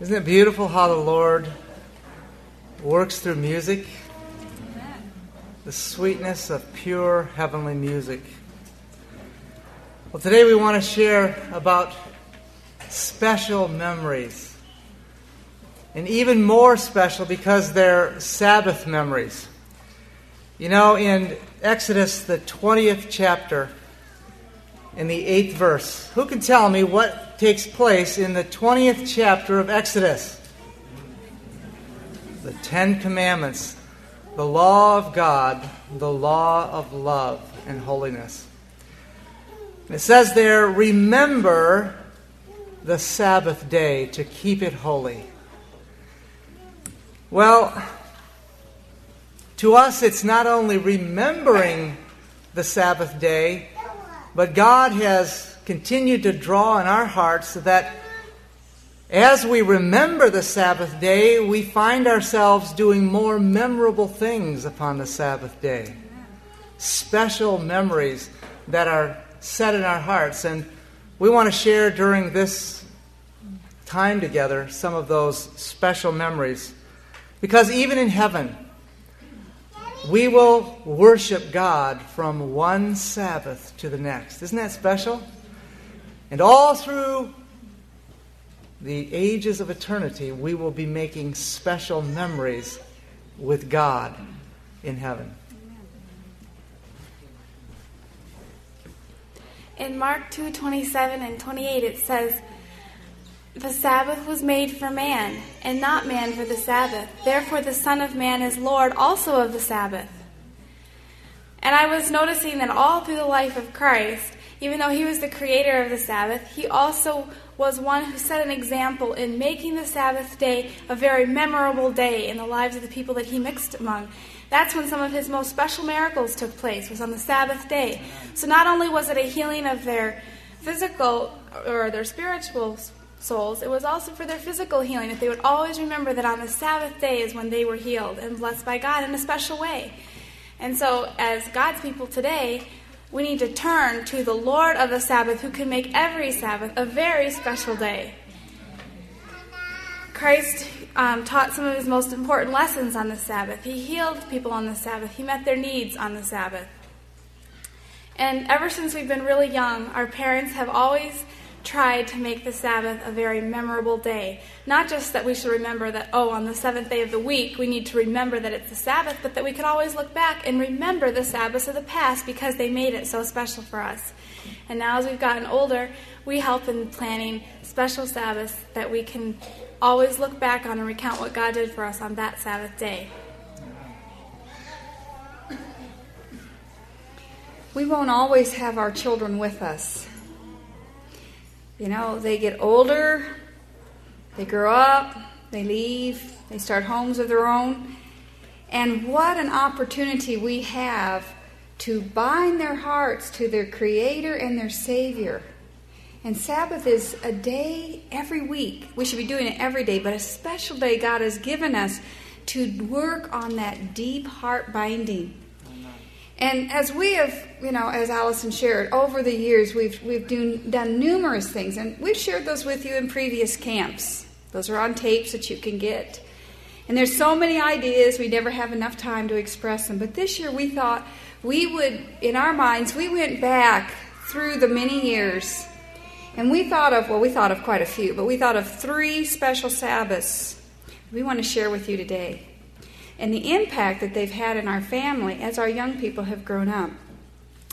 Isn't it beautiful how the Lord works through music? The sweetness of pure heavenly music. Well, today we want to share about special memories. And even more special because they're Sabbath memories. You know, in Exodus, the 20th chapter, in the 8th verse, who can tell me what takes place in the 20th chapter of Exodus. The Ten Commandments, the law of God, the law of love and holiness. It says there, remember the Sabbath day to keep it holy. Well, to us, it's not only remembering the Sabbath day, but God has continue to draw in our hearts so that as we remember the Sabbath day, we find ourselves doing more memorable things upon the Sabbath day. Special memories that are set in our hearts. And we want to share during this time together some of those special memories. Because even in heaven, we will worship God from one Sabbath to the next. Isn't that special? And all through the ages of eternity, we will be making special memories with God in heaven. In Mark 2 27 and 28, it says, The Sabbath was made for man, and not man for the Sabbath. Therefore, the Son of Man is Lord also of the Sabbath. And I was noticing that all through the life of Christ, even though he was the creator of the Sabbath, he also was one who set an example in making the Sabbath day a very memorable day in the lives of the people that he mixed among. That's when some of his most special miracles took place, was on the Sabbath day. So not only was it a healing of their physical or their spiritual souls, it was also for their physical healing, that they would always remember that on the Sabbath day is when they were healed and blessed by God in a special way. And so, as God's people today, we need to turn to the Lord of the Sabbath who can make every Sabbath a very special day. Christ um, taught some of his most important lessons on the Sabbath. He healed people on the Sabbath, he met their needs on the Sabbath. And ever since we've been really young, our parents have always tried to make the Sabbath a very memorable day. Not just that we should remember that, oh, on the seventh day of the week, we need to remember that it's the Sabbath, but that we could always look back and remember the Sabbaths of the past because they made it so special for us. And now, as we've gotten older, we help in planning special Sabbaths that we can always look back on and recount what God did for us on that Sabbath day. We won't always have our children with us. You know, they get older, they grow up, they leave, they start homes of their own. And what an opportunity we have to bind their hearts to their Creator and their Savior. And Sabbath is a day every week. We should be doing it every day, but a special day God has given us to work on that deep heart binding and as we have, you know, as Allison shared, over the years, we've, we've do, done numerous things, and we've shared those with you in previous camps. Those are on tapes that you can get. And there's so many ideas, we never have enough time to express them. But this year we thought we would, in our minds, we went back through the many years, and we thought of, well, we thought of quite a few, but we thought of three special Sabbaths we want to share with you today and the impact that they've had in our family as our young people have grown up.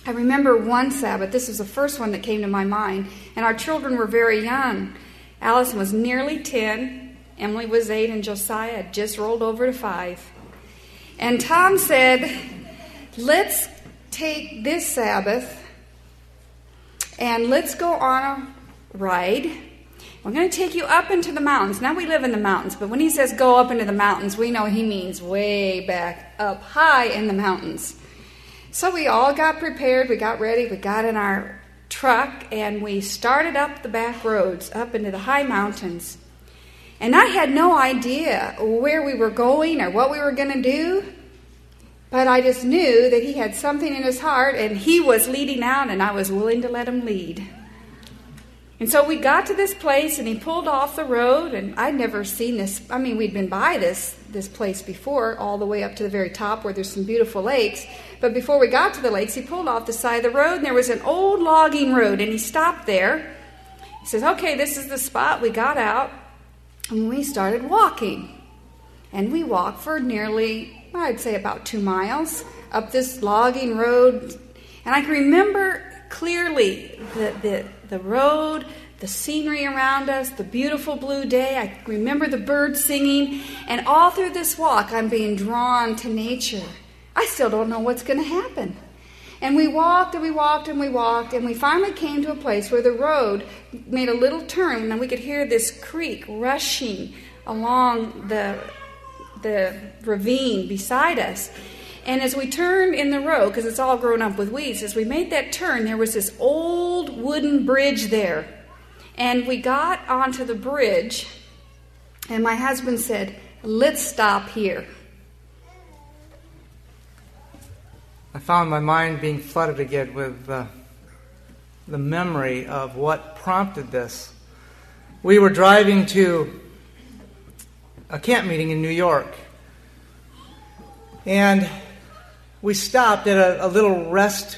I remember one Sabbath, this was the first one that came to my mind, and our children were very young. Allison was nearly 10, Emily was 8, and Josiah had just rolled over to 5. And Tom said, Let's take this Sabbath and let's go on a ride we're going to take you up into the mountains. Now we live in the mountains, but when he says go up into the mountains, we know he means way back up high in the mountains. So we all got prepared, we got ready, we got in our truck, and we started up the back roads up into the high mountains. And I had no idea where we were going or what we were going to do, but I just knew that he had something in his heart and he was leading out, and I was willing to let him lead. And so we got to this place, and he pulled off the road, and I'd never seen this. I mean, we'd been by this this place before, all the way up to the very top where there's some beautiful lakes. But before we got to the lakes, he pulled off the side of the road, and there was an old logging road, and he stopped there. He says, "Okay, this is the spot." We got out, and we started walking, and we walked for nearly, I'd say, about two miles up this logging road, and I can remember clearly the, the, the road, the scenery around us, the beautiful blue day. I remember the birds singing. And all through this walk, I'm being drawn to nature. I still don't know what's going to happen. And we walked and we walked and we walked, and we finally came to a place where the road made a little turn, and we could hear this creek rushing along the, the ravine beside us. And as we turned in the road, because it's all grown up with weeds, as we made that turn, there was this old wooden bridge there. And we got onto the bridge, and my husband said, Let's stop here. I found my mind being flooded again with uh, the memory of what prompted this. We were driving to a camp meeting in New York. And we stopped at a, a, little rest,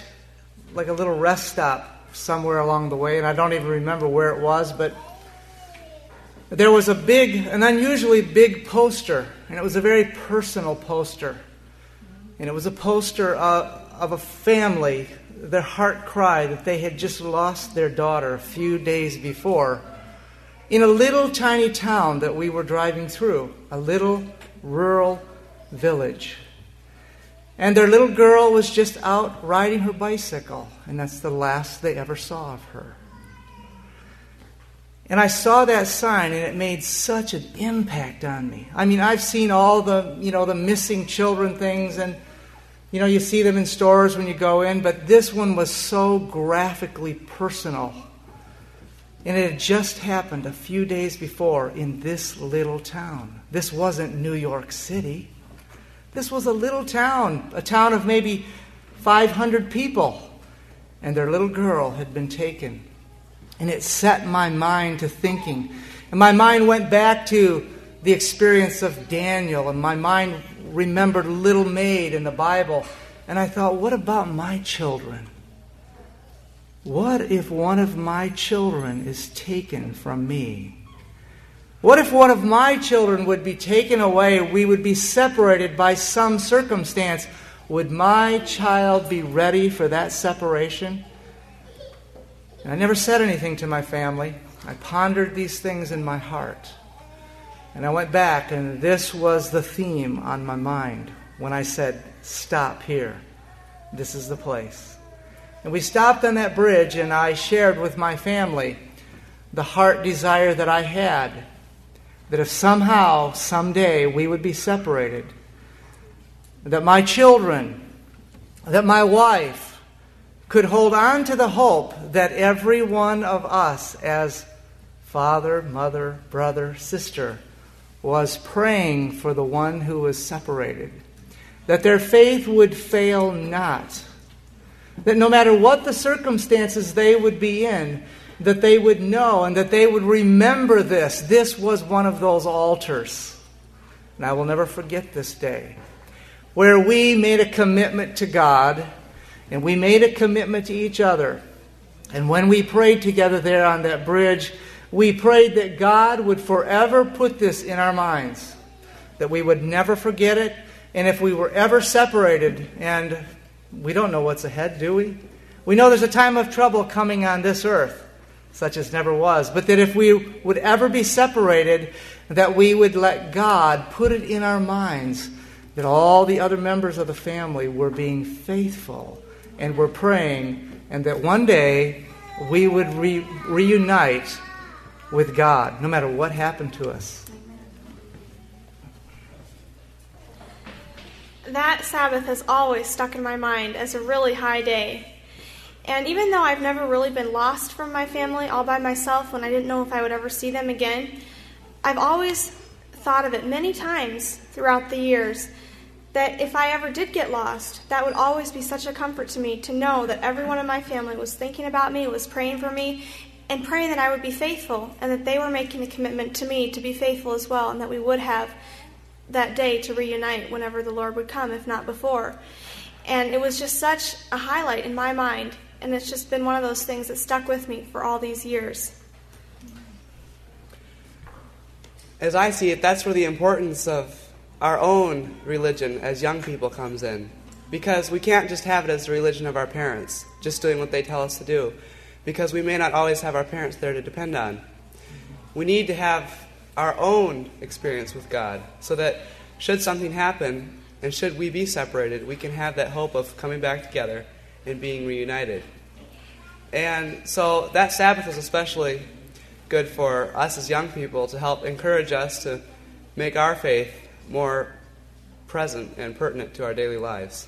like a little rest stop somewhere along the way, and I don't even remember where it was, but there was a big, an unusually big poster, and it was a very personal poster. And it was a poster of, of a family, their heart cry that they had just lost their daughter a few days before in a little tiny town that we were driving through, a little rural village. And their little girl was just out riding her bicycle, and that's the last they ever saw of her. And I saw that sign and it made such an impact on me. I mean, I've seen all the, you know, the missing children things and you know, you see them in stores when you go in, but this one was so graphically personal. And it had just happened a few days before in this little town. This wasn't New York City. This was a little town, a town of maybe 500 people, and their little girl had been taken. And it set my mind to thinking. And my mind went back to the experience of Daniel, and my mind remembered Little Maid in the Bible. And I thought, what about my children? What if one of my children is taken from me? What if one of my children would be taken away? We would be separated by some circumstance. Would my child be ready for that separation? And I never said anything to my family. I pondered these things in my heart. And I went back, and this was the theme on my mind when I said, Stop here. This is the place. And we stopped on that bridge, and I shared with my family the heart desire that I had that if somehow, someday, we would be separated, that my children, that my wife could hold on to the hope that every one of us, as father, mother, brother, sister, was praying for the one who was separated, that their faith would fail not, that no matter what the circumstances they would be in, that they would know and that they would remember this. This was one of those altars. And I will never forget this day where we made a commitment to God and we made a commitment to each other. And when we prayed together there on that bridge, we prayed that God would forever put this in our minds, that we would never forget it. And if we were ever separated, and we don't know what's ahead, do we? We know there's a time of trouble coming on this earth such as never was, but that if we would ever be separated, that we would let God put it in our minds that all the other members of the family were being faithful and were praying, and that one day we would re- reunite with God, no matter what happened to us. That Sabbath has always stuck in my mind as a really high day. And even though I've never really been lost from my family all by myself when I didn't know if I would ever see them again, I've always thought of it many times throughout the years that if I ever did get lost, that would always be such a comfort to me to know that everyone in my family was thinking about me, was praying for me, and praying that I would be faithful and that they were making the commitment to me to be faithful as well and that we would have that day to reunite whenever the Lord would come, if not before. And it was just such a highlight in my mind, and it's just been one of those things that stuck with me for all these years. As I see it, that's where the importance of our own religion as young people comes in. Because we can't just have it as the religion of our parents, just doing what they tell us to do. Because we may not always have our parents there to depend on. We need to have our own experience with God so that should something happen and should we be separated, we can have that hope of coming back together and being reunited. And so that Sabbath is especially good for us as young people to help encourage us to make our faith more present and pertinent to our daily lives.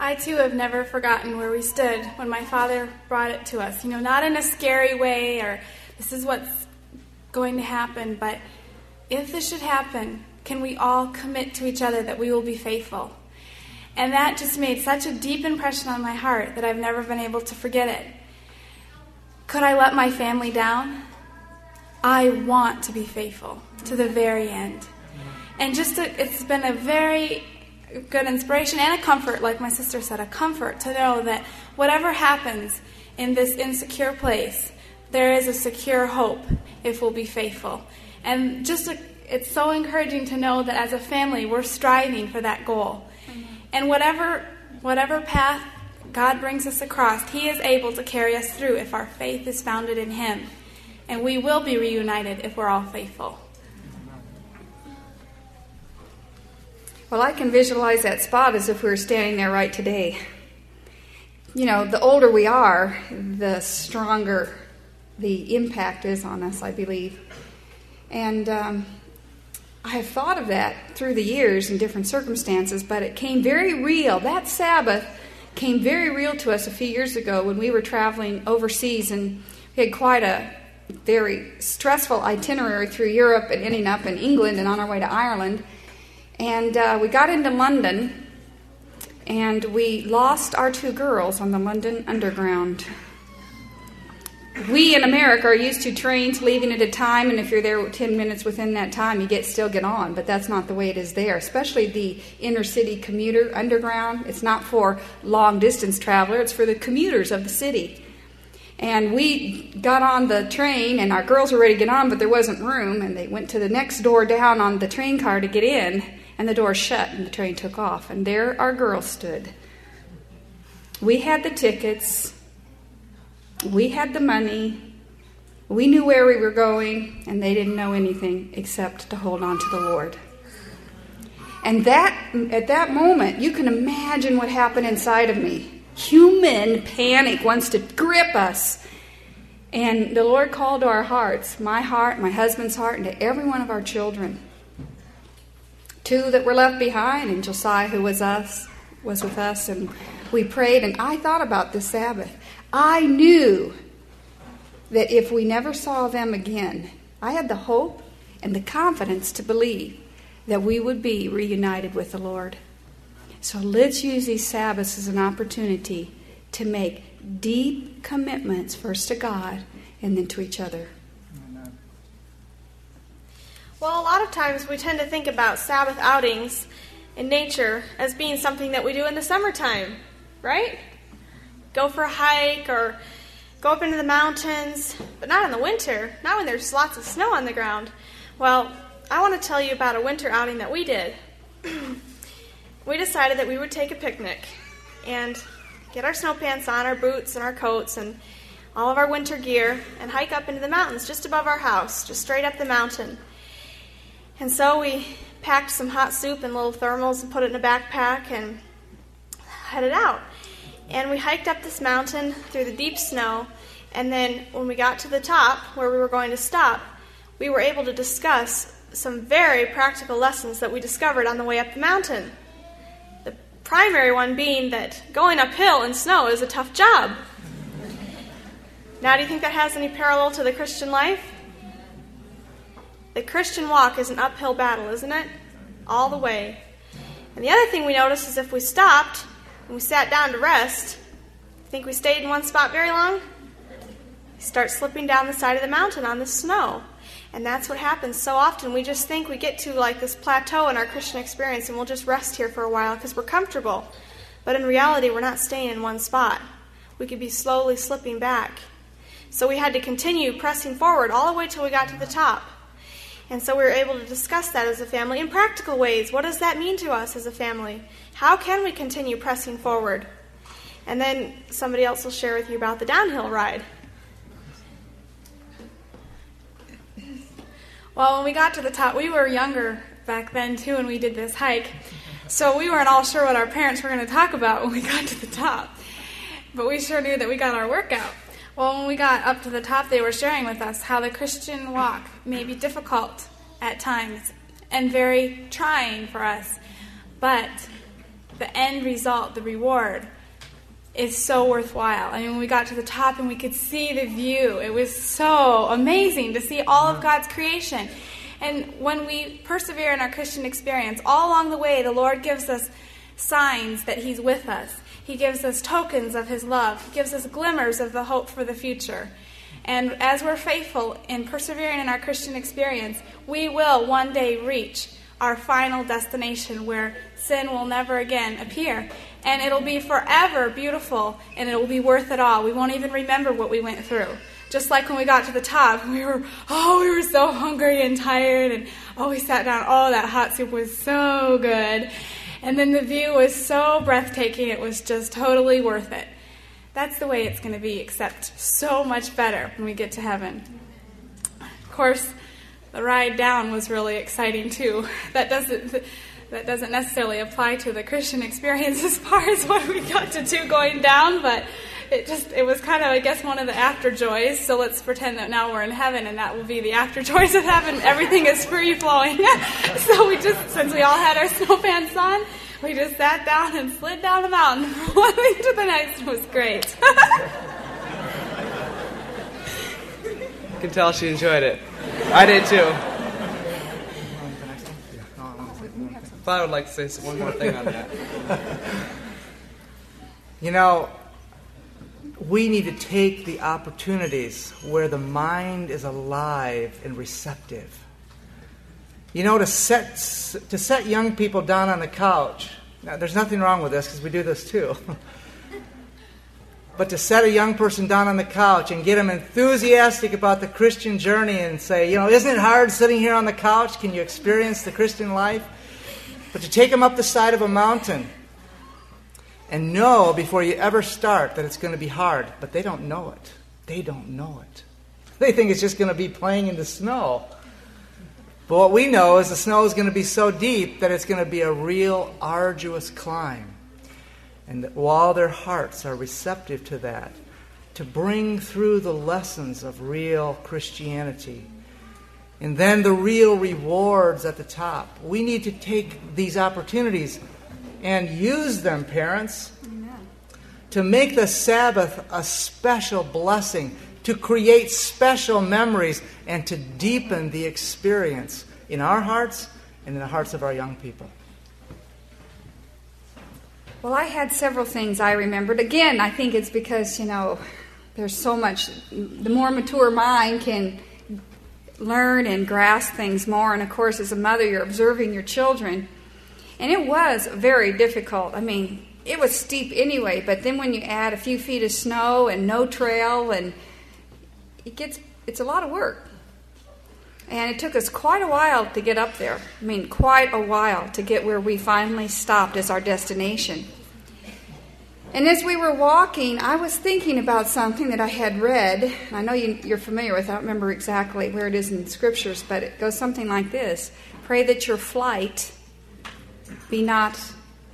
I too have never forgotten where we stood when my father brought it to us. You know, not in a scary way or this is what's going to happen, but if this should happen, can we all commit to each other that we will be faithful? And that just made such a deep impression on my heart that I've never been able to forget it. Could I let my family down? I want to be faithful to the very end. And just a, it's been a very good inspiration and a comfort, like my sister said, a comfort to know that whatever happens in this insecure place, there is a secure hope if we'll be faithful. And just a, it's so encouraging to know that as a family, we're striving for that goal. And whatever whatever path God brings us across, He is able to carry us through if our faith is founded in Him. And we will be reunited if we're all faithful. Well, I can visualize that spot as if we were standing there right today. You know, the older we are, the stronger the impact is on us, I believe. And um, I have thought of that through the years in different circumstances, but it came very real. That Sabbath came very real to us a few years ago when we were traveling overseas, and we had quite a very stressful itinerary through Europe and ending up in England and on our way to Ireland. And uh, we got into London, and we lost our two girls on the London Underground we in America are used to trains leaving at a time, and if you're there 10 minutes within that time, you get still get on. But that's not the way it is there, especially the inner city commuter underground. It's not for long distance traveler, it's for the commuters of the city. And we got on the train, and our girls were ready to get on, but there wasn't room, and they went to the next door down on the train car to get in, and the door shut, and the train took off. And there our girls stood. We had the tickets we had the money, we knew where we were going, and they didn't know anything except to hold on to the Lord. And that at that moment, you can imagine what happened inside of me. Human panic wants to grip us. And the Lord called to our hearts, my heart, my husband's heart, and to every one of our children. Two that were left behind, and Josiah, who was us, was with us, and we prayed. And I thought about this Sabbath. I knew that if we never saw them again, I had the hope and the confidence to believe that we would be reunited with the Lord. So let's use these Sabbaths as an opportunity to make deep commitments first to God and then to each other. Well, a lot of times we tend to think about Sabbath outings in nature as being something that we do in the summertime, right? Go for a hike or go up into the mountains, but not in the winter, not when there's lots of snow on the ground. Well, I want to tell you about a winter outing that we did. we decided that we would take a picnic and get our snow pants on, our boots, and our coats, and all of our winter gear, and hike up into the mountains just above our house, just straight up the mountain. And so we packed some hot soup in little thermals and put it in a backpack and headed out. And we hiked up this mountain through the deep snow. And then when we got to the top where we were going to stop, we were able to discuss some very practical lessons that we discovered on the way up the mountain. The primary one being that going uphill in snow is a tough job. Now, do you think that has any parallel to the Christian life? The Christian walk is an uphill battle, isn't it? All the way. And the other thing we noticed is if we stopped, we sat down to rest. Think we stayed in one spot very long? We start slipping down the side of the mountain on the snow. And that's what happens so often. We just think we get to like this plateau in our Christian experience and we'll just rest here for a while because we're comfortable. But in reality, we're not staying in one spot. We could be slowly slipping back. So we had to continue pressing forward all the way till we got to the top. And so we were able to discuss that as a family in practical ways. What does that mean to us as a family? How can we continue pressing forward? And then somebody else will share with you about the downhill ride. Well, when we got to the top, we were younger back then too, and we did this hike. So we weren't all sure what our parents were going to talk about when we got to the top. But we sure knew that we got our workout. Well, when we got up to the top, they were sharing with us how the Christian walk may be difficult at times and very trying for us. But the end result, the reward, is so worthwhile. I mean, when we got to the top and we could see the view, it was so amazing to see all of God's creation. And when we persevere in our Christian experience, all along the way, the Lord gives us signs that He's with us. He gives us tokens of His love. He gives us glimmers of the hope for the future. And as we're faithful in persevering in our Christian experience, we will one day reach our final destination where sin will never again appear. And it'll be forever beautiful and it will be worth it all. We won't even remember what we went through. Just like when we got to the top, we were, oh, we were so hungry and tired, and oh, we sat down. Oh, that hot soup was so good. And then the view was so breathtaking, it was just totally worth it. That's the way it's going to be, except so much better when we get to heaven. Of course, the ride down was really exciting too. That doesn't that doesn't necessarily apply to the Christian experience as far as what we got to do going down, but it just it was kind of I guess one of the after joys. So let's pretend that now we're in heaven, and that will be the after joys of heaven. Everything is free flowing. so we just since we all had our snow pants on, we just sat down and slid down the mountain one thing to the next. It was great. You can tell she enjoyed it. I did too. Thought I would like to say one more thing on that. You know, we need to take the opportunities where the mind is alive and receptive. You know, to set, to set young people down on the couch, now, there's nothing wrong with this because we do this too. but to set a young person down on the couch and get them enthusiastic about the Christian journey and say, you know, isn't it hard sitting here on the couch? Can you experience the Christian life? But to take them up the side of a mountain and know before you ever start that it's going to be hard, but they don't know it. They don't know it. They think it's just going to be playing in the snow. But what we know is the snow is going to be so deep that it's going to be a real arduous climb. And that while their hearts are receptive to that, to bring through the lessons of real Christianity, and then the real rewards at the top, we need to take these opportunities and use them, parents, Amen. to make the Sabbath a special blessing, to create special memories, and to deepen the experience in our hearts and in the hearts of our young people. Well, I had several things I remembered. Again, I think it's because, you know, there's so much, the more mature mind can learn and grasp things more. And of course, as a mother, you're observing your children. And it was very difficult. I mean, it was steep anyway, but then when you add a few feet of snow and no trail, and it gets, it's a lot of work. And it took us quite a while to get up there. I mean, quite a while to get where we finally stopped as our destination. And as we were walking, I was thinking about something that I had read. I know you, are familiar with. I don't remember exactly where it is in the scriptures, but it goes something like this Pray that your flight be not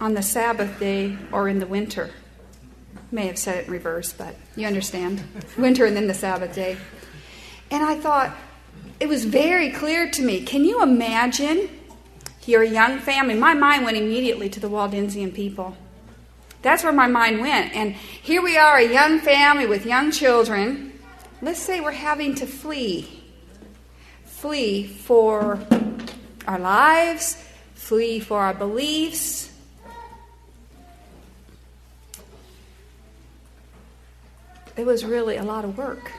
on the Sabbath day or in the winter. May have said it in reverse, but you understand. Winter and then the Sabbath day. And I thought, it was very clear to me. Can you imagine? You're a young family. My mind went immediately to the Waldensian people. That's where my mind went. And here we are, a young family with young children. Let's say we're having to flee. Flee for our lives, flee for our beliefs. It was really a lot of work.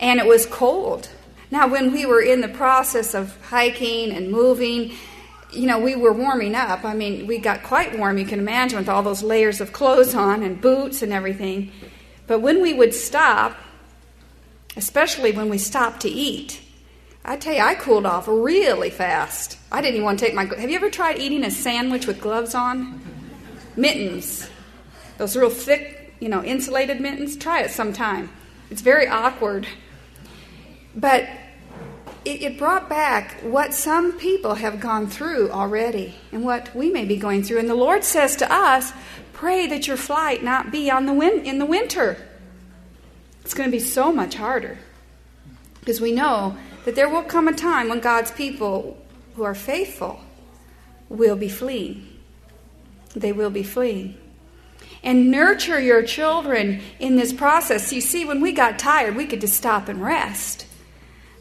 and it was cold. Now, when we were in the process of hiking and moving, you know, we were warming up. I mean, we got quite warm, you can imagine, with all those layers of clothes on and boots and everything. But when we would stop, especially when we stopped to eat, I tell you, I cooled off really fast. I didn't even want to take my. Have you ever tried eating a sandwich with gloves on? Mittens, those real thick, you know, insulated mittens. Try it sometime. It's very awkward, but it, it brought back what some people have gone through already and what we may be going through. And the Lord says to us, pray that your flight not be on the win- in the winter. It's going to be so much harder because we know that there will come a time when God's people who are faithful will be fleeing. They will be fleeing. And nurture your children in this process. You see, when we got tired, we could just stop and rest.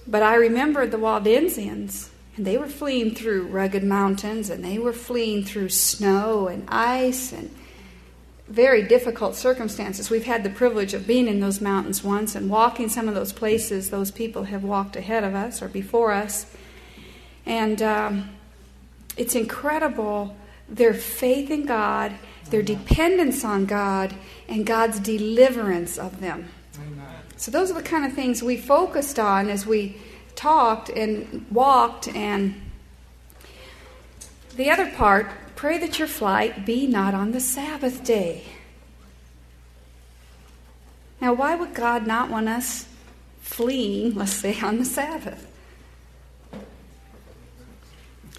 But I remembered the Waldensians, and they were fleeing through rugged mountains, and they were fleeing through snow and ice and very difficult circumstances. We've had the privilege of being in those mountains once and walking some of those places those people have walked ahead of us or before us. And um, it's incredible their faith in God, their dependence on God, and God's deliverance of them. So, those are the kind of things we focused on as we talked and walked. And the other part pray that your flight be not on the Sabbath day. Now, why would God not want us fleeing, let's say, on the Sabbath?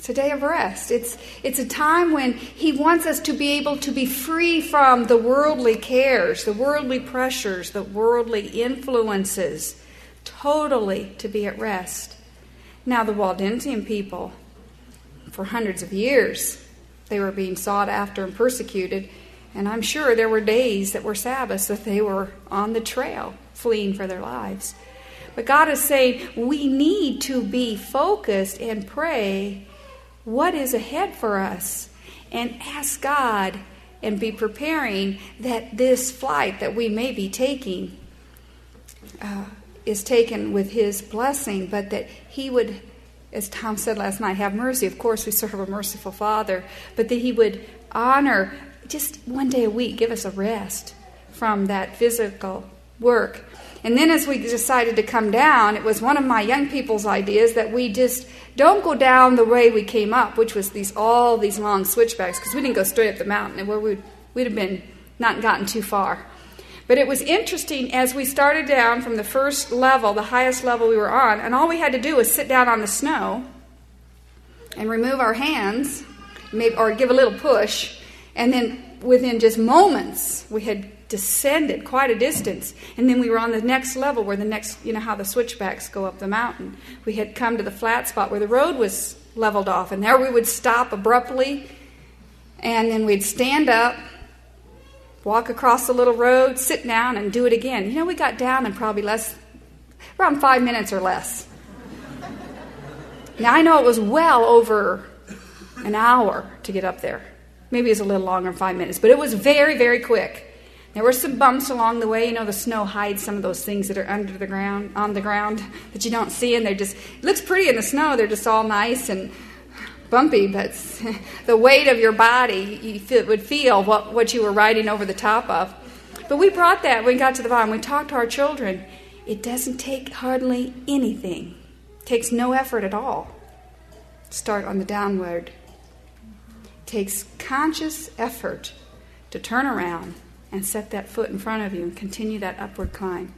It's a day of rest. It's, it's a time when He wants us to be able to be free from the worldly cares, the worldly pressures, the worldly influences, totally to be at rest. Now, the Waldensian people, for hundreds of years, they were being sought after and persecuted. And I'm sure there were days that were Sabbaths that they were on the trail fleeing for their lives. But God is saying we need to be focused and pray what is ahead for us and ask God and be preparing that this flight that we may be taking uh, is taken with His blessing, but that He would, as Tom said last night, have mercy. Of course, we serve a merciful Father, but that He would honor just one day a week, give us a rest from that physical work. And then, as we decided to come down, it was one of my young people's ideas that we just don't go down the way we came up, which was these all these long switchbacks, because we didn't go straight up the mountain, and where we'd, we'd have been not gotten too far. But it was interesting as we started down from the first level, the highest level we were on, and all we had to do was sit down on the snow and remove our hands, maybe, or give a little push, and then within just moments we had descended quite a distance. And then we were on the next level where the next, you know, how the switchbacks go up the mountain. We had come to the flat spot where the road was leveled off. And there we would stop abruptly. And then we'd stand up, walk across the little road, sit down, and do it again. You know, we got down in probably less, around five minutes or less. Now, I know it was well over an hour to get up there. Maybe it was a little longer than five minutes, but it was very, very quick. There were some bumps along the way. You know, the snow hides some of those things that are under the ground, on the ground that you don't see, and they're just it looks pretty in the snow. They're just all nice and bumpy, but the weight of your body you feel, would feel what, what you were riding over the top of. But we brought that when we got to the bottom. We talked to our children. It doesn't take hardly anything. It takes no effort at all. Start on the downward. It takes conscious effort to turn around and set that foot in front of you and continue that upward climb.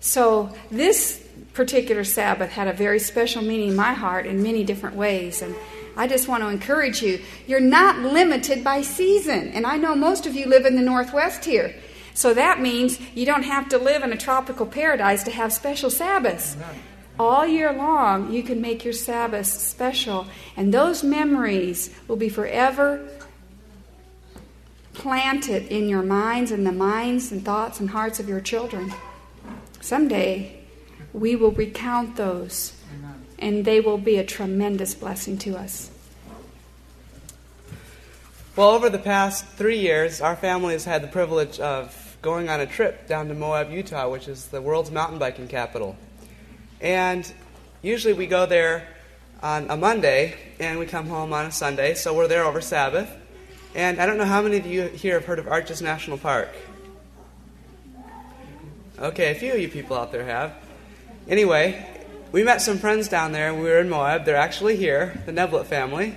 So, this particular Sabbath had a very special meaning in my heart in many different ways. And I just want to encourage you you're not limited by season. And I know most of you live in the Northwest here. So that means you don't have to live in a tropical paradise to have special Sabbaths. All year long, you can make your Sabbaths special. And those memories will be forever plant it in your minds and the minds and thoughts and hearts of your children. Someday we will recount those and they will be a tremendous blessing to us. Well, over the past three years, our family has had the privilege of going on a trip down to Moab, Utah, which is the world's mountain biking capital. And usually we go there on a Monday and we come home on a Sunday, so we're there over Sabbath. And I don't know how many of you here have heard of Arches National Park. Okay, a few of you people out there have. Anyway, we met some friends down there. We were in Moab. They're actually here, the Neblett family.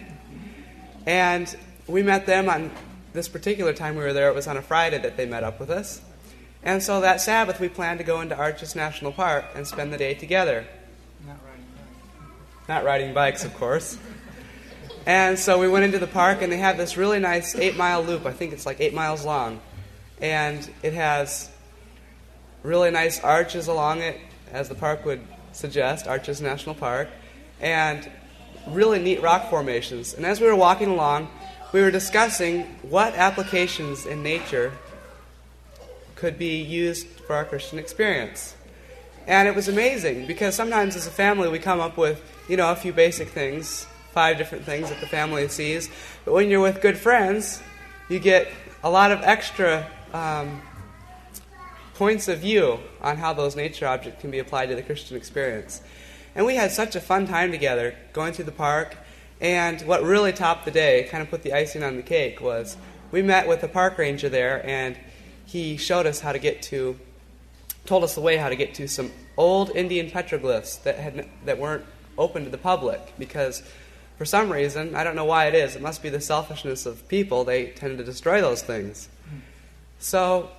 And we met them on this particular time we were there. It was on a Friday that they met up with us. And so that Sabbath, we planned to go into Arches National Park and spend the day together. Not riding bikes. Not riding bikes, of course. And so we went into the park, and they have this really nice eight mile loop. I think it's like eight miles long. And it has really nice arches along it, as the park would suggest, Arches National Park, and really neat rock formations. And as we were walking along, we were discussing what applications in nature could be used for our Christian experience. And it was amazing because sometimes as a family we come up with, you know, a few basic things, five different things that the family sees. But when you're with good friends, you get a lot of extra um, points of view on how those nature objects can be applied to the Christian experience. And we had such a fun time together going through the park. And what really topped the day, kind of put the icing on the cake, was we met with a park ranger there, and he showed us how to get to, told us the way how to get to some old Indian petroglyphs that had that weren't open to the public because for some reason, I don't know why it is, it must be the selfishness of people, they tend to destroy those things. So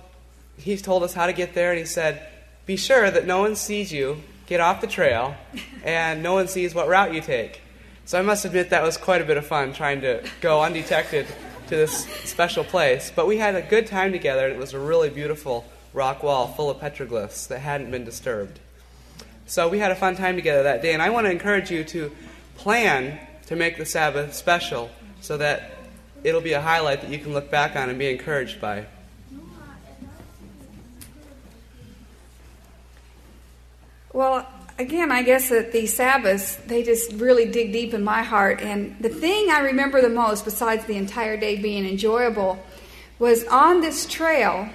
he told us how to get there, and he said, Be sure that no one sees you get off the trail and no one sees what route you take. So I must admit that was quite a bit of fun trying to go undetected to this special place. But we had a good time together, and it was a really beautiful rock wall full of petroglyphs that hadn't been disturbed. So we had a fun time together that day, and I want to encourage you to plan to make the Sabbath special so that it'll be a highlight that you can look back on and be encouraged by. Well, again, I guess that the Sabbaths, they just really dig deep in my heart. And the thing I remember the most, besides the entire day being enjoyable, was on this trail.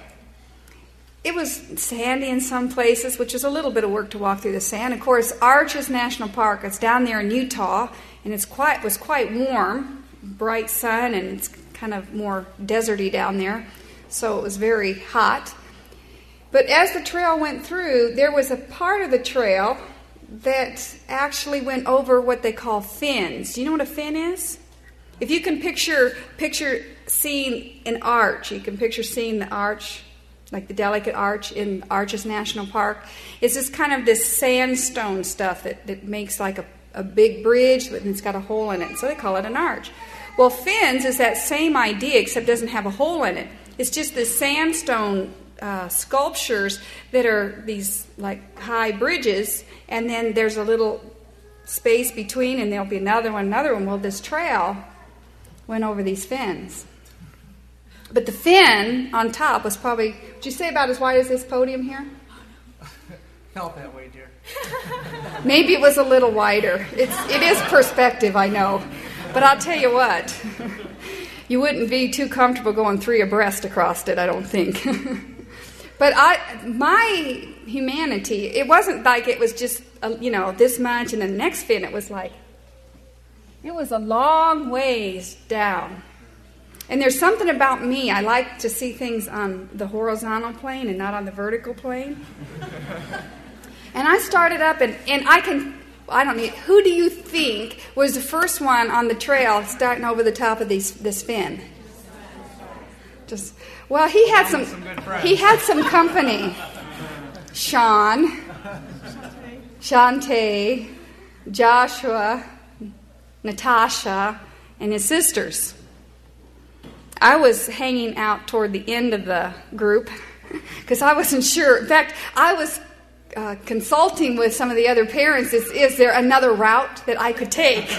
It was sandy in some places, which is a little bit of work to walk through the sand. Of course, Arches National Park, it's down there in Utah, and it's quite was quite warm, bright sun, and it's kind of more deserty down there, so it was very hot. But as the trail went through, there was a part of the trail that actually went over what they call fins. Do you know what a fin is? If you can picture picture seeing an arch, you can picture seeing the arch, like the delicate arch in Arches National Park. It's just kind of this sandstone stuff that, that makes like a, a big bridge, but it's got a hole in it. So they call it an arch. Well, fins is that same idea, except it doesn't have a hole in it. It's just this sandstone uh, sculptures that are these like high bridges, and then there's a little space between, and there'll be another one, another one. Well, this trail went over these fins. But the fin on top was probably, would you say about as wide as this podium here? Felt that way, dear. Maybe it was a little wider. It's, it is perspective, I know. But I'll tell you what, you wouldn't be too comfortable going three abreast across it, I don't think. but I, my humanity, it wasn't like it was just, uh, you know, this much and the next fin, it was like, it was a long ways down. And there's something about me, I like to see things on the horizontal plane and not on the vertical plane. And I started up, and, and I can, I don't need, who do you think was the first one on the trail starting over the top of these, this fin? Just, well, he had some, he had some company. Sean, Shantae, Joshua, Natasha, and his sisters. I was hanging out toward the end of the group because I wasn't sure. In fact, I was uh, consulting with some of the other parents is, is there another route that I could take?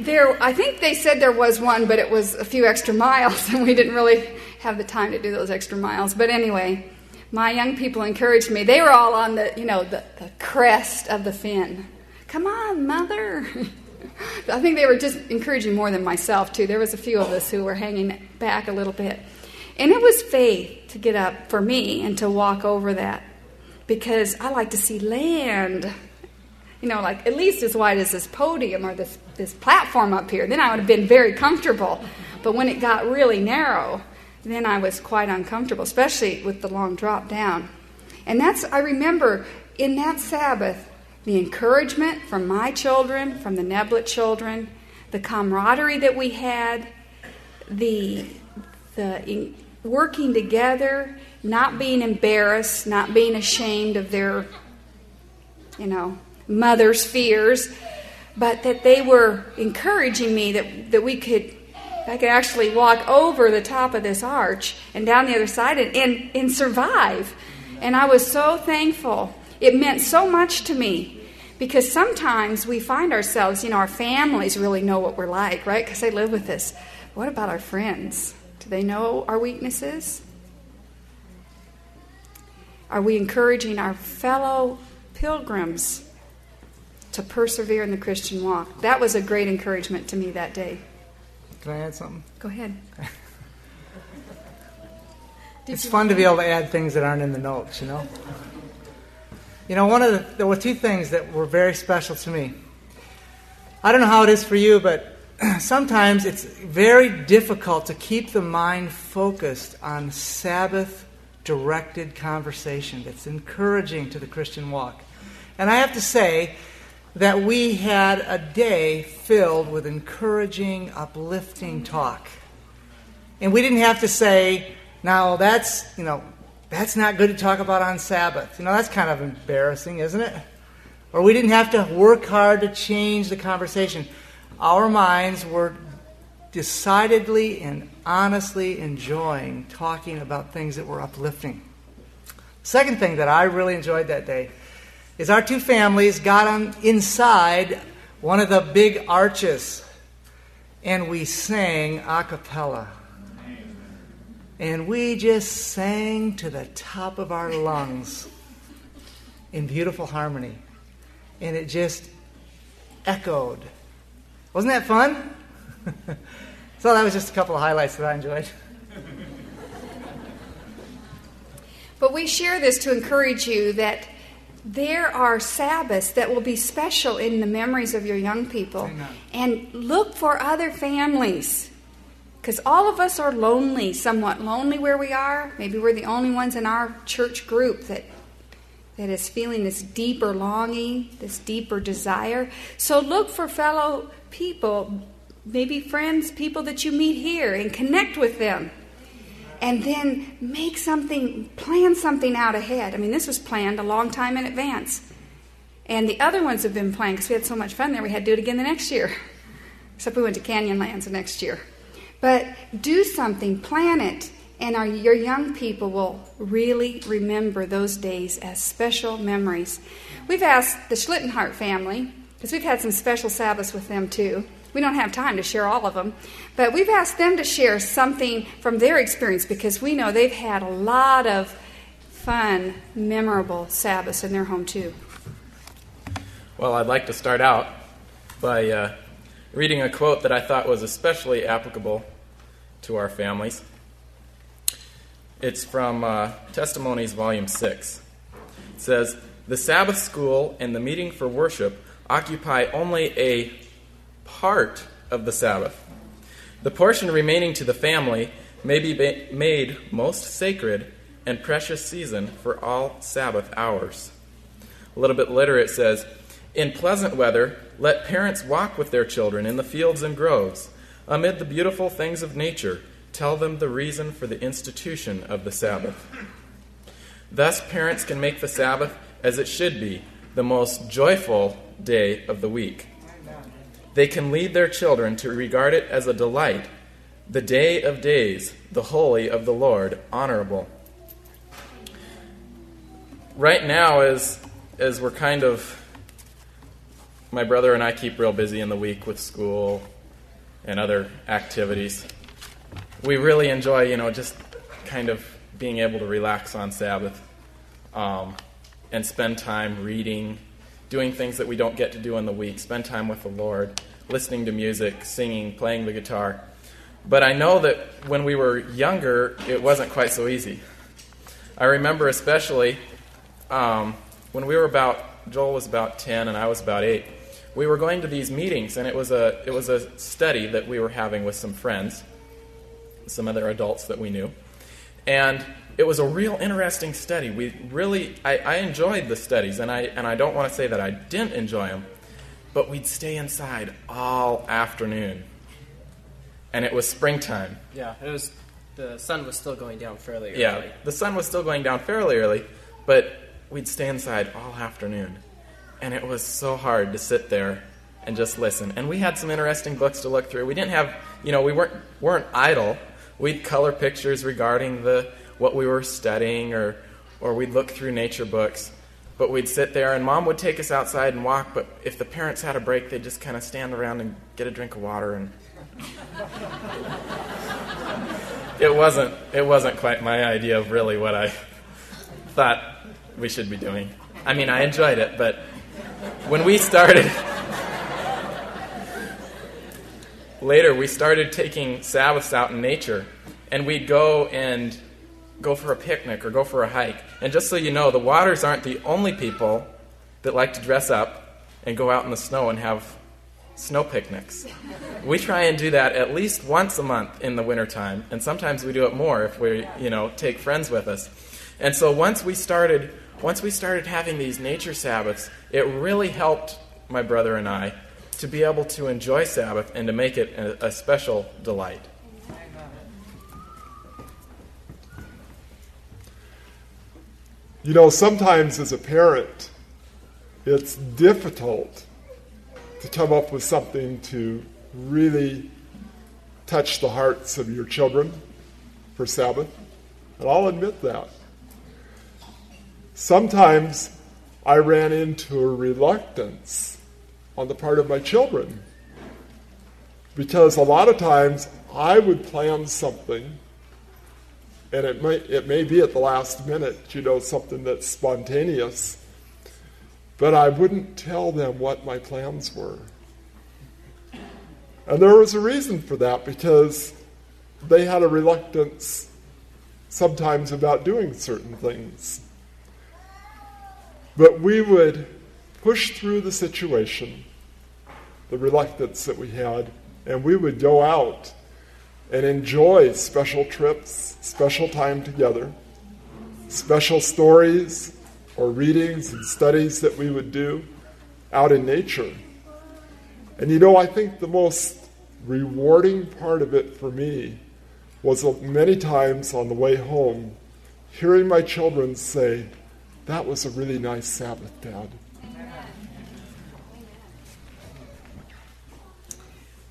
there, I think they said there was one, but it was a few extra miles, and we didn't really have the time to do those extra miles. But anyway, my young people encouraged me. They were all on the, you know, the, the crest of the fin. Come on, mother. I think they were just encouraging more than myself, too. There was a few of us who were hanging back a little bit. And it was faith to get up for me and to walk over that because I like to see land. You know, like at least as wide as this podium or this, this platform up here. Then I would have been very comfortable. But when it got really narrow, then I was quite uncomfortable, especially with the long drop down. And that's, I remember in that Sabbath, the encouragement from my children, from the Neblett children, the camaraderie that we had, the, the working together, not being embarrassed, not being ashamed of their, you know, mother's fears, but that they were encouraging me that, that we could I could actually walk over the top of this arch and down the other side and, and, and survive. And I was so thankful. It meant so much to me because sometimes we find ourselves, you know, our families really know what we're like, right? Because they live with us. What about our friends? They know our weaknesses? Are we encouraging our fellow pilgrims to persevere in the Christian walk? That was a great encouragement to me that day. Can I add something? Go ahead. it's fun to be able to add things that aren't in the notes, you know? You know, one of the, there were two things that were very special to me. I don't know how it is for you, but sometimes it's very difficult to keep the mind focused on Sabbath directed conversation that's encouraging to the Christian walk. And I have to say that we had a day filled with encouraging, uplifting talk. And we didn't have to say, now that's, you know, that's not good to talk about on Sabbath. You know, that's kind of embarrassing, isn't it? Or we didn't have to work hard to change the conversation. Our minds were decidedly and honestly enjoying talking about things that were uplifting. Second thing that I really enjoyed that day is our two families got on inside one of the big arches and we sang a cappella. And we just sang to the top of our lungs in beautiful harmony. And it just echoed. Wasn't that fun? so that was just a couple of highlights that I enjoyed. But we share this to encourage you that there are Sabbaths that will be special in the memories of your young people. Amen. And look for other families. Because all of us are lonely, somewhat lonely where we are. Maybe we're the only ones in our church group that, that is feeling this deeper longing, this deeper desire. So look for fellow people, maybe friends, people that you meet here, and connect with them and then make something, plan something out ahead. I mean, this was planned a long time in advance. And the other ones have been planned because we had so much fun there, we had to do it again the next year. Except we went to Canyonlands the next year. But do something, plan it, and our, your young people will really remember those days as special memories. We've asked the Schlittenhart family, because we've had some special Sabbaths with them too. We don't have time to share all of them, but we've asked them to share something from their experience because we know they've had a lot of fun, memorable Sabbaths in their home too. Well, I'd like to start out by uh, reading a quote that I thought was especially applicable to our families. It's from uh, Testimonies, Volume 6. It says, The Sabbath school and the meeting for worship occupy only a part of the Sabbath. The portion remaining to the family may be made most sacred and precious season for all Sabbath hours. A little bit later it says, In pleasant weather, let parents walk with their children in the fields and groves. Amid the beautiful things of nature, tell them the reason for the institution of the Sabbath. Thus, parents can make the Sabbath as it should be, the most joyful day of the week. They can lead their children to regard it as a delight, the day of days, the holy of the Lord, honorable. Right now, as, as we're kind of, my brother and I keep real busy in the week with school and other activities. We really enjoy, you know, just kind of being able to relax on Sabbath um, and spend time reading doing things that we don't get to do in the week, spend time with the Lord, listening to music, singing, playing the guitar. But I know that when we were younger, it wasn't quite so easy. I remember especially um, when we were about, Joel was about 10 and I was about 8, we were going to these meetings, and it was a, it was a study that we were having with some friends, some other adults that we knew. And it was a real interesting study. We really, I, I enjoyed the studies, and I, and I don't want to say that I didn't enjoy them, but we'd stay inside all afternoon. And it was springtime. Yeah, it was. The sun was still going down fairly early. Yeah, the sun was still going down fairly early, but we'd stay inside all afternoon. And it was so hard to sit there and just listen. And we had some interesting books to look through. We didn't have, you know, we weren't weren't idle. We'd color pictures regarding the what we were studying or or we'd look through nature books. But we'd sit there and mom would take us outside and walk, but if the parents had a break, they'd just kind of stand around and get a drink of water and it wasn't it wasn't quite my idea of really what I thought we should be doing. I mean, I enjoyed it, but when we started later, we started taking Sabbaths out in nature, and we'd go and go for a picnic or go for a hike. And just so you know, the Waters aren't the only people that like to dress up and go out in the snow and have snow picnics. We try and do that at least once a month in the wintertime, and sometimes we do it more if we, you know, take friends with us. And so once we started, once we started having these nature Sabbaths, it really helped my brother and I to be able to enjoy Sabbath and to make it a, a special delight. You know, sometimes as a parent, it's difficult to come up with something to really touch the hearts of your children for Sabbath. And I'll admit that. Sometimes I ran into a reluctance on the part of my children because a lot of times I would plan something and it may, it may be at the last minute, you know, something that's spontaneous but I wouldn't tell them what my plans were. And there was a reason for that because they had a reluctance sometimes about doing certain things. But we would push through the situation, the reluctance that we had, and we would go out and enjoy special trips, special time together, special stories, or readings and studies that we would do out in nature. And you know, I think the most rewarding part of it for me was many times on the way home hearing my children say, That was a really nice Sabbath, Dad.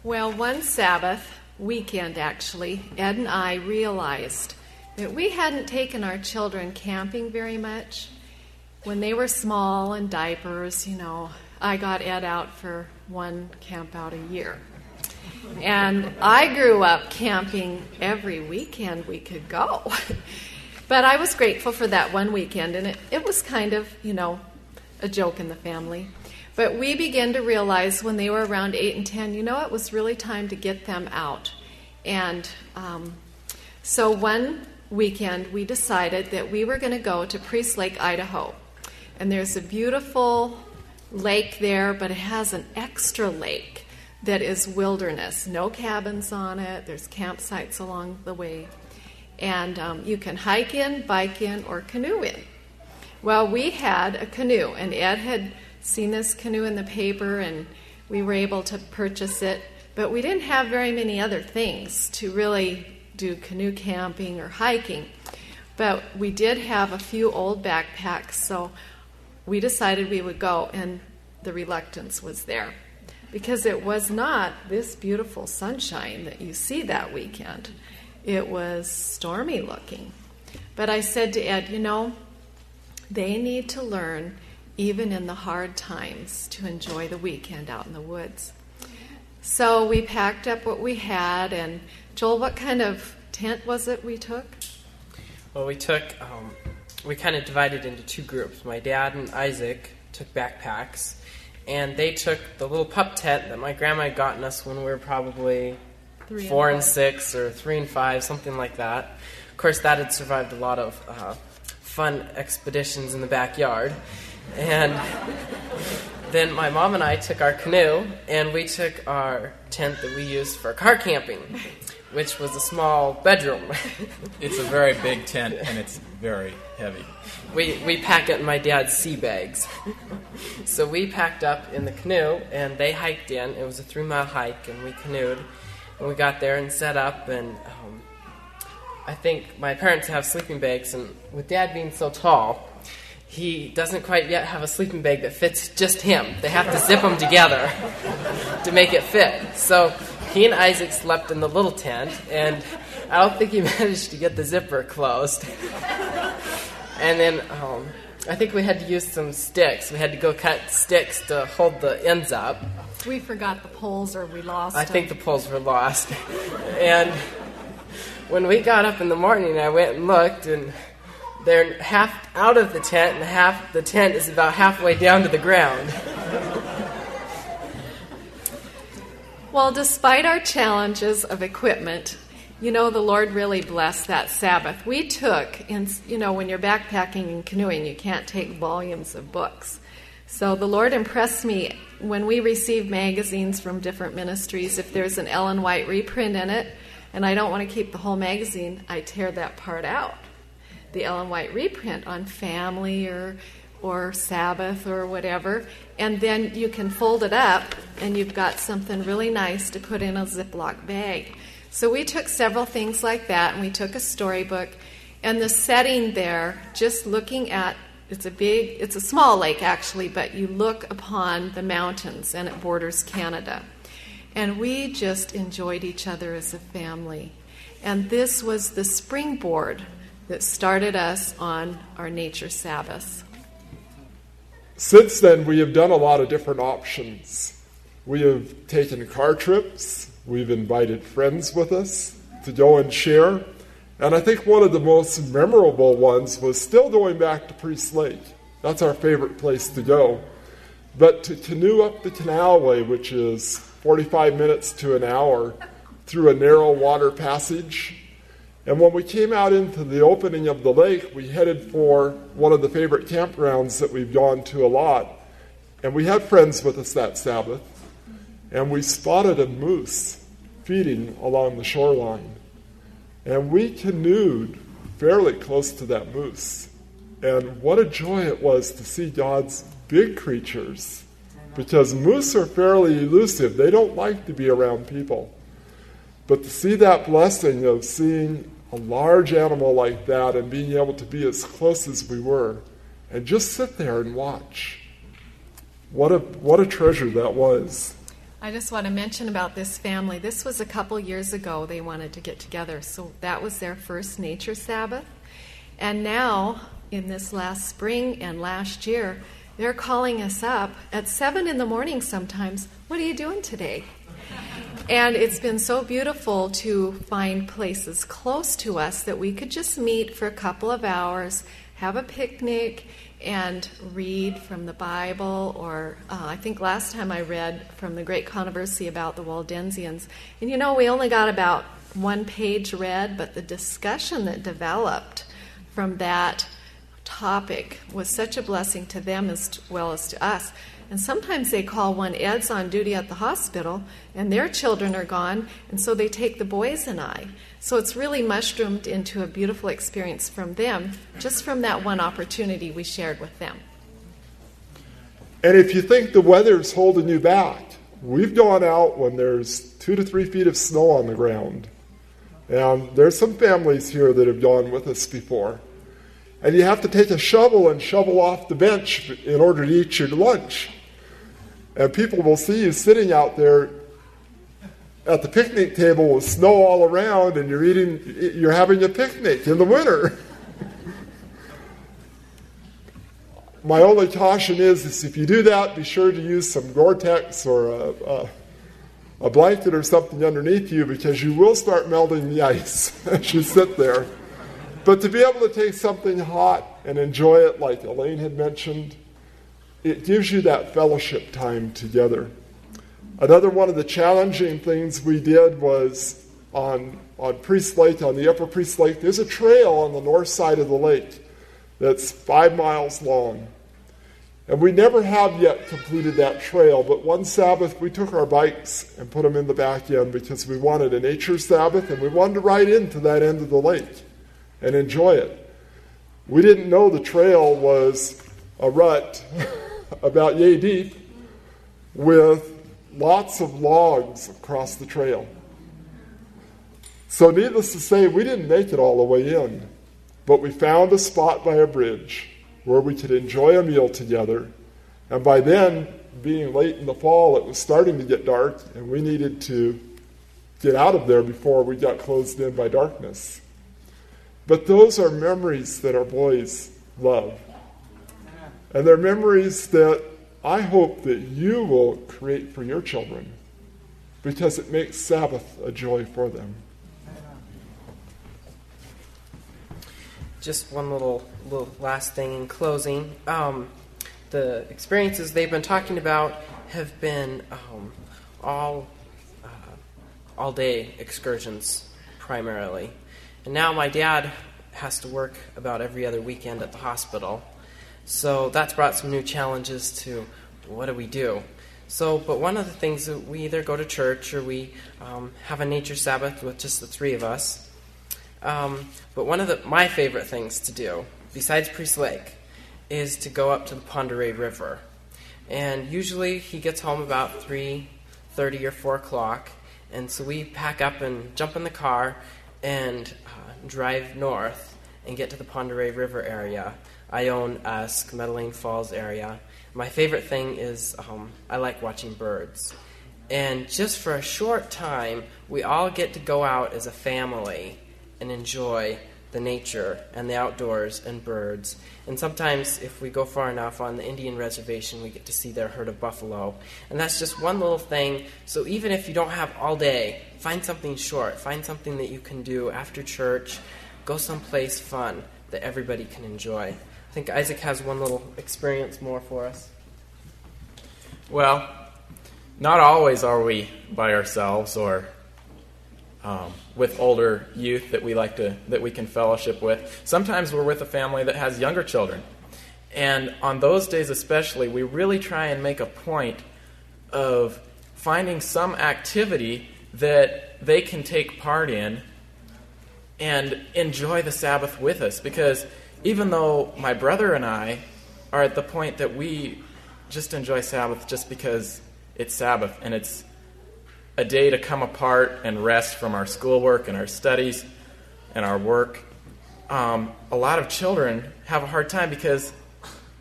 Well, one Sabbath weekend, actually, Ed and I realized that we hadn't taken our children camping very much. When they were small and diapers, you know, I got Ed out for one camp out a year. And I grew up camping every weekend we could go. but I was grateful for that one weekend, and it, it was kind of, you know, a joke in the family. But we began to realize when they were around 8 and 10, you know, it was really time to get them out. And um, so one weekend, we decided that we were going to go to Priest Lake, Idaho. And there's a beautiful lake there, but it has an extra lake that is wilderness. No cabins on it, there's campsites along the way. And um, you can hike in, bike in, or canoe in. Well, we had a canoe, and Ed had seen this canoe in the paper, and we were able to purchase it. But we didn't have very many other things to really do canoe camping or hiking. But we did have a few old backpacks, so we decided we would go, and the reluctance was there because it was not this beautiful sunshine that you see that weekend. It was stormy looking. But I said to Ed, you know, they need to learn, even in the hard times, to enjoy the weekend out in the woods. So we packed up what we had, and Joel, what kind of tent was it we took? Well, we took um, we kind of divided into two groups. My dad and Isaac took backpacks, and they took the little pup tent that my grandma had gotten us when we were probably Three four and, five. six or three and five, something like that. Of course, that had survived a lot of uh, fun expeditions in the backyard. And then my mom and I took our canoe and we took our tent that we used for car camping, which was a small bedroom. It's a very big tent and it's very heavy. we, we pack it in my dad's sea bags. so we packed up in the canoe and they hiked in. It was a three mile hike and we canoed. And we got there and set up and um, I think my parents have sleeping bags and with dad being so tall, he doesn't quite yet have a sleeping bag that fits just him. They have to zip them together to make it fit. So he and Isaac slept in the little tent and I don't think he managed to get the zipper closed. And then um, I think we had to use some sticks. We had to go cut sticks to hold the ends up. We forgot the poles or we lost I think the poles were lost. and when we got up in the morning, I went and looked, and they're half out of the tent, and half the tent is about halfway down to the ground. Well, despite our challenges of equipment, you know, the Lord really blessed that Sabbath. We took, and you know, when you're backpacking and canoeing, you can't take volumes of books. So the Lord impressed me when we receive magazines from different ministries. If there's an Ellen White reprint in it, and I don't want to keep the whole magazine, I tear that part out. The Ellen White reprint on family or or Sabbath or whatever, and then you can fold it up and you've got something really nice to put in a Ziploc bag. So we took several things like that and we took a storybook and the setting there, just looking at it's a big it's a small lake actually, but you look upon the mountains and it borders Canada. And we just enjoyed each other as a family. And this was the springboard that started us on our nature Sabbaths. Since then, we have done a lot of different options. We have taken car trips, we've invited friends with us to go and share. And I think one of the most memorable ones was still going back to Priest Lake. That's our favorite place to go. But to canoe up the canalway, which is 45 minutes to an hour, through a narrow water passage. And when we came out into the opening of the lake, we headed for one of the favorite campgrounds that we've gone to a lot. And we had friends with us that Sabbath. And we spotted a moose feeding along the shoreline. And we canoed fairly close to that moose. And what a joy it was to see God's big creatures. Because moose are fairly elusive, they don't like to be around people. But to see that blessing of seeing a large animal like that and being able to be as close as we were and just sit there and watch. What a, what a treasure that was. I just want to mention about this family. This was a couple years ago. They wanted to get together. So that was their first nature Sabbath. And now, in this last spring and last year, they're calling us up at 7 in the morning sometimes. What are you doing today? And it's been so beautiful to find places close to us that we could just meet for a couple of hours, have a picnic, and read from the Bible. Or uh, I think last time I read from the Great Controversy about the Waldensians. And you know, we only got about one page read, but the discussion that developed from that topic was such a blessing to them as well as to us. And sometimes they call one Ed's on duty at the hospital, and their children are gone, and so they take the boys and I. So it's really mushroomed into a beautiful experience from them, just from that one opportunity we shared with them. And if you think the weather's holding you back, we've gone out when there's two to three feet of snow on the ground. And there's some families here that have gone with us before. And you have to take a shovel and shovel off the bench in order to eat your lunch. And people will see you sitting out there at the picnic table with snow all around and you're eating you're having a picnic in the winter. My only caution is, is if you do that, be sure to use some Gore-Tex or a, a, a blanket or something underneath you because you will start melting the ice as you sit there. But to be able to take something hot and enjoy it, like Alane had mentioned, it gives you that fellowship time together. Another one of the challenging things we did was on, on Priest Lake, on the Upper Priest Lake, there's a trail on the north side of the lake that's five miles long. And we never have yet completed that trail, but one Sabbath we took our bikes and put them in the back end because we wanted a nature Sabbath and we wanted to ride into that end of the lake and enjoy it. We didn't know the trail was a rut about yay deep with lots of logs across the trail. So, needless to say, we didn't make it all the way in, but we found a spot by a bridge where we could enjoy a meal together. And by then, being late in the fall, it was starting to get dark, and we needed to get out of there before we got closed in by darkness. But those are memories that our boys love. And they're memories that I hope that you will create for your children because it makes Sabbath a joy for them. just one little little last thing in closing. Um, the experiences they've been talking about have been um, all uh, all day excursions primarily, and now my dad has to work about every other weekend at the hospital, so that's brought some new challenges to what do we do. So, but one of the things that we either go to church or we um, have a nature Sabbath with just the three of us. Um, but one of the, my favorite things to do, besides Priest Lake, is to go up to the Oreille River. And usually he gets home about 3.30 or 4 o'clock. And so we pack up and jump in the car and uh, drive north and get to the Oreille River area. Ione, Usk, Metaline Falls area. My favorite thing is um, I like watching birds. And just for a short time, we all get to go out as a family and enjoy the nature and the outdoors and birds. And sometimes, if we go far enough on the Indian reservation, we get to see their herd of buffalo. And that's just one little thing. So, even if you don't have all day, find something short. Find something that you can do after church. Go someplace fun that everybody can enjoy. I think Isaac has one little experience more for us. Well, not always are we by ourselves or um, with older youth that we like to that we can fellowship with. Sometimes we're with a family that has younger children, and on those days especially, we really try and make a point of finding some activity that they can take part in and enjoy the Sabbath with us. Because even though my brother and I are at the point that we just enjoy Sabbath just because it's Sabbath and it's a day to come apart and rest from our schoolwork and our studies and our work. Um, a lot of children have a hard time because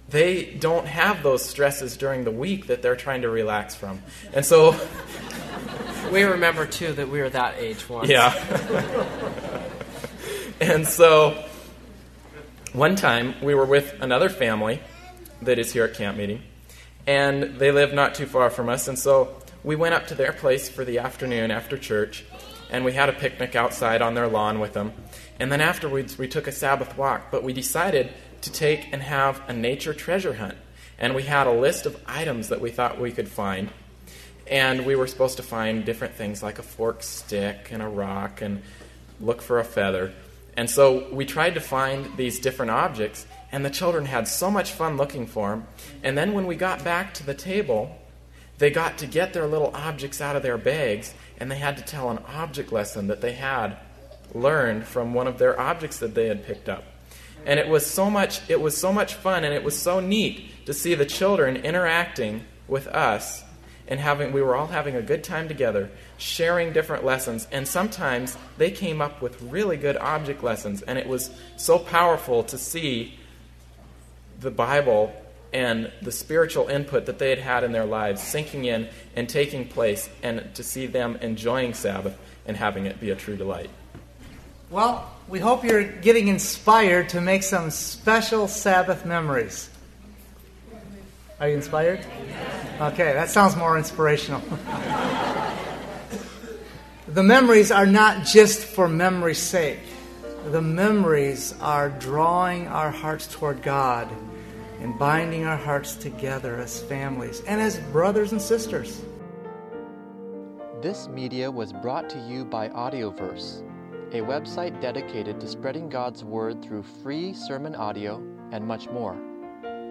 they don't have those stresses during the week that they're trying to relax from. And so. we remember, too, that we were that age once. Yeah. and so one time we were with another family that is here at camp meeting, and they live not too far from us. And so we went up to their place for the afternoon after church, and we had a picnic outside on their lawn with them. And then afterwards, we took a Sabbath walk, but we decided to take and have a nature treasure hunt. And we had a list of items that we thought we could find. And we were supposed to find different things like a forked stick and a rock and look for a feather. And so we tried to find these different objects, and the children had so much fun looking for them. And then when we got back to the table, they got to get their little objects out of their bags and they had to tell an object lesson that they had learned from one of their objects that they had picked up. And it was so much it was so much fun and it was so neat to see the children interacting with us and having we were all having a good time together, sharing different lessons and sometimes they came up with really good object lessons and it was so powerful to see the Bible and the spiritual input that they had had in their lives sinking in and taking place, and to see them enjoying Sabbath and having it be a true delight. Well, we hope you're getting inspired to make some special Sabbath memories. Are you inspired? Okay, that sounds more inspirational. the memories are not just for memory's sake. The memories are drawing our hearts toward God and binding our hearts together as families and as brothers and sisters. This media was brought to you by Audioverse, a website dedicated to spreading God's Word through free sermon audio and much more.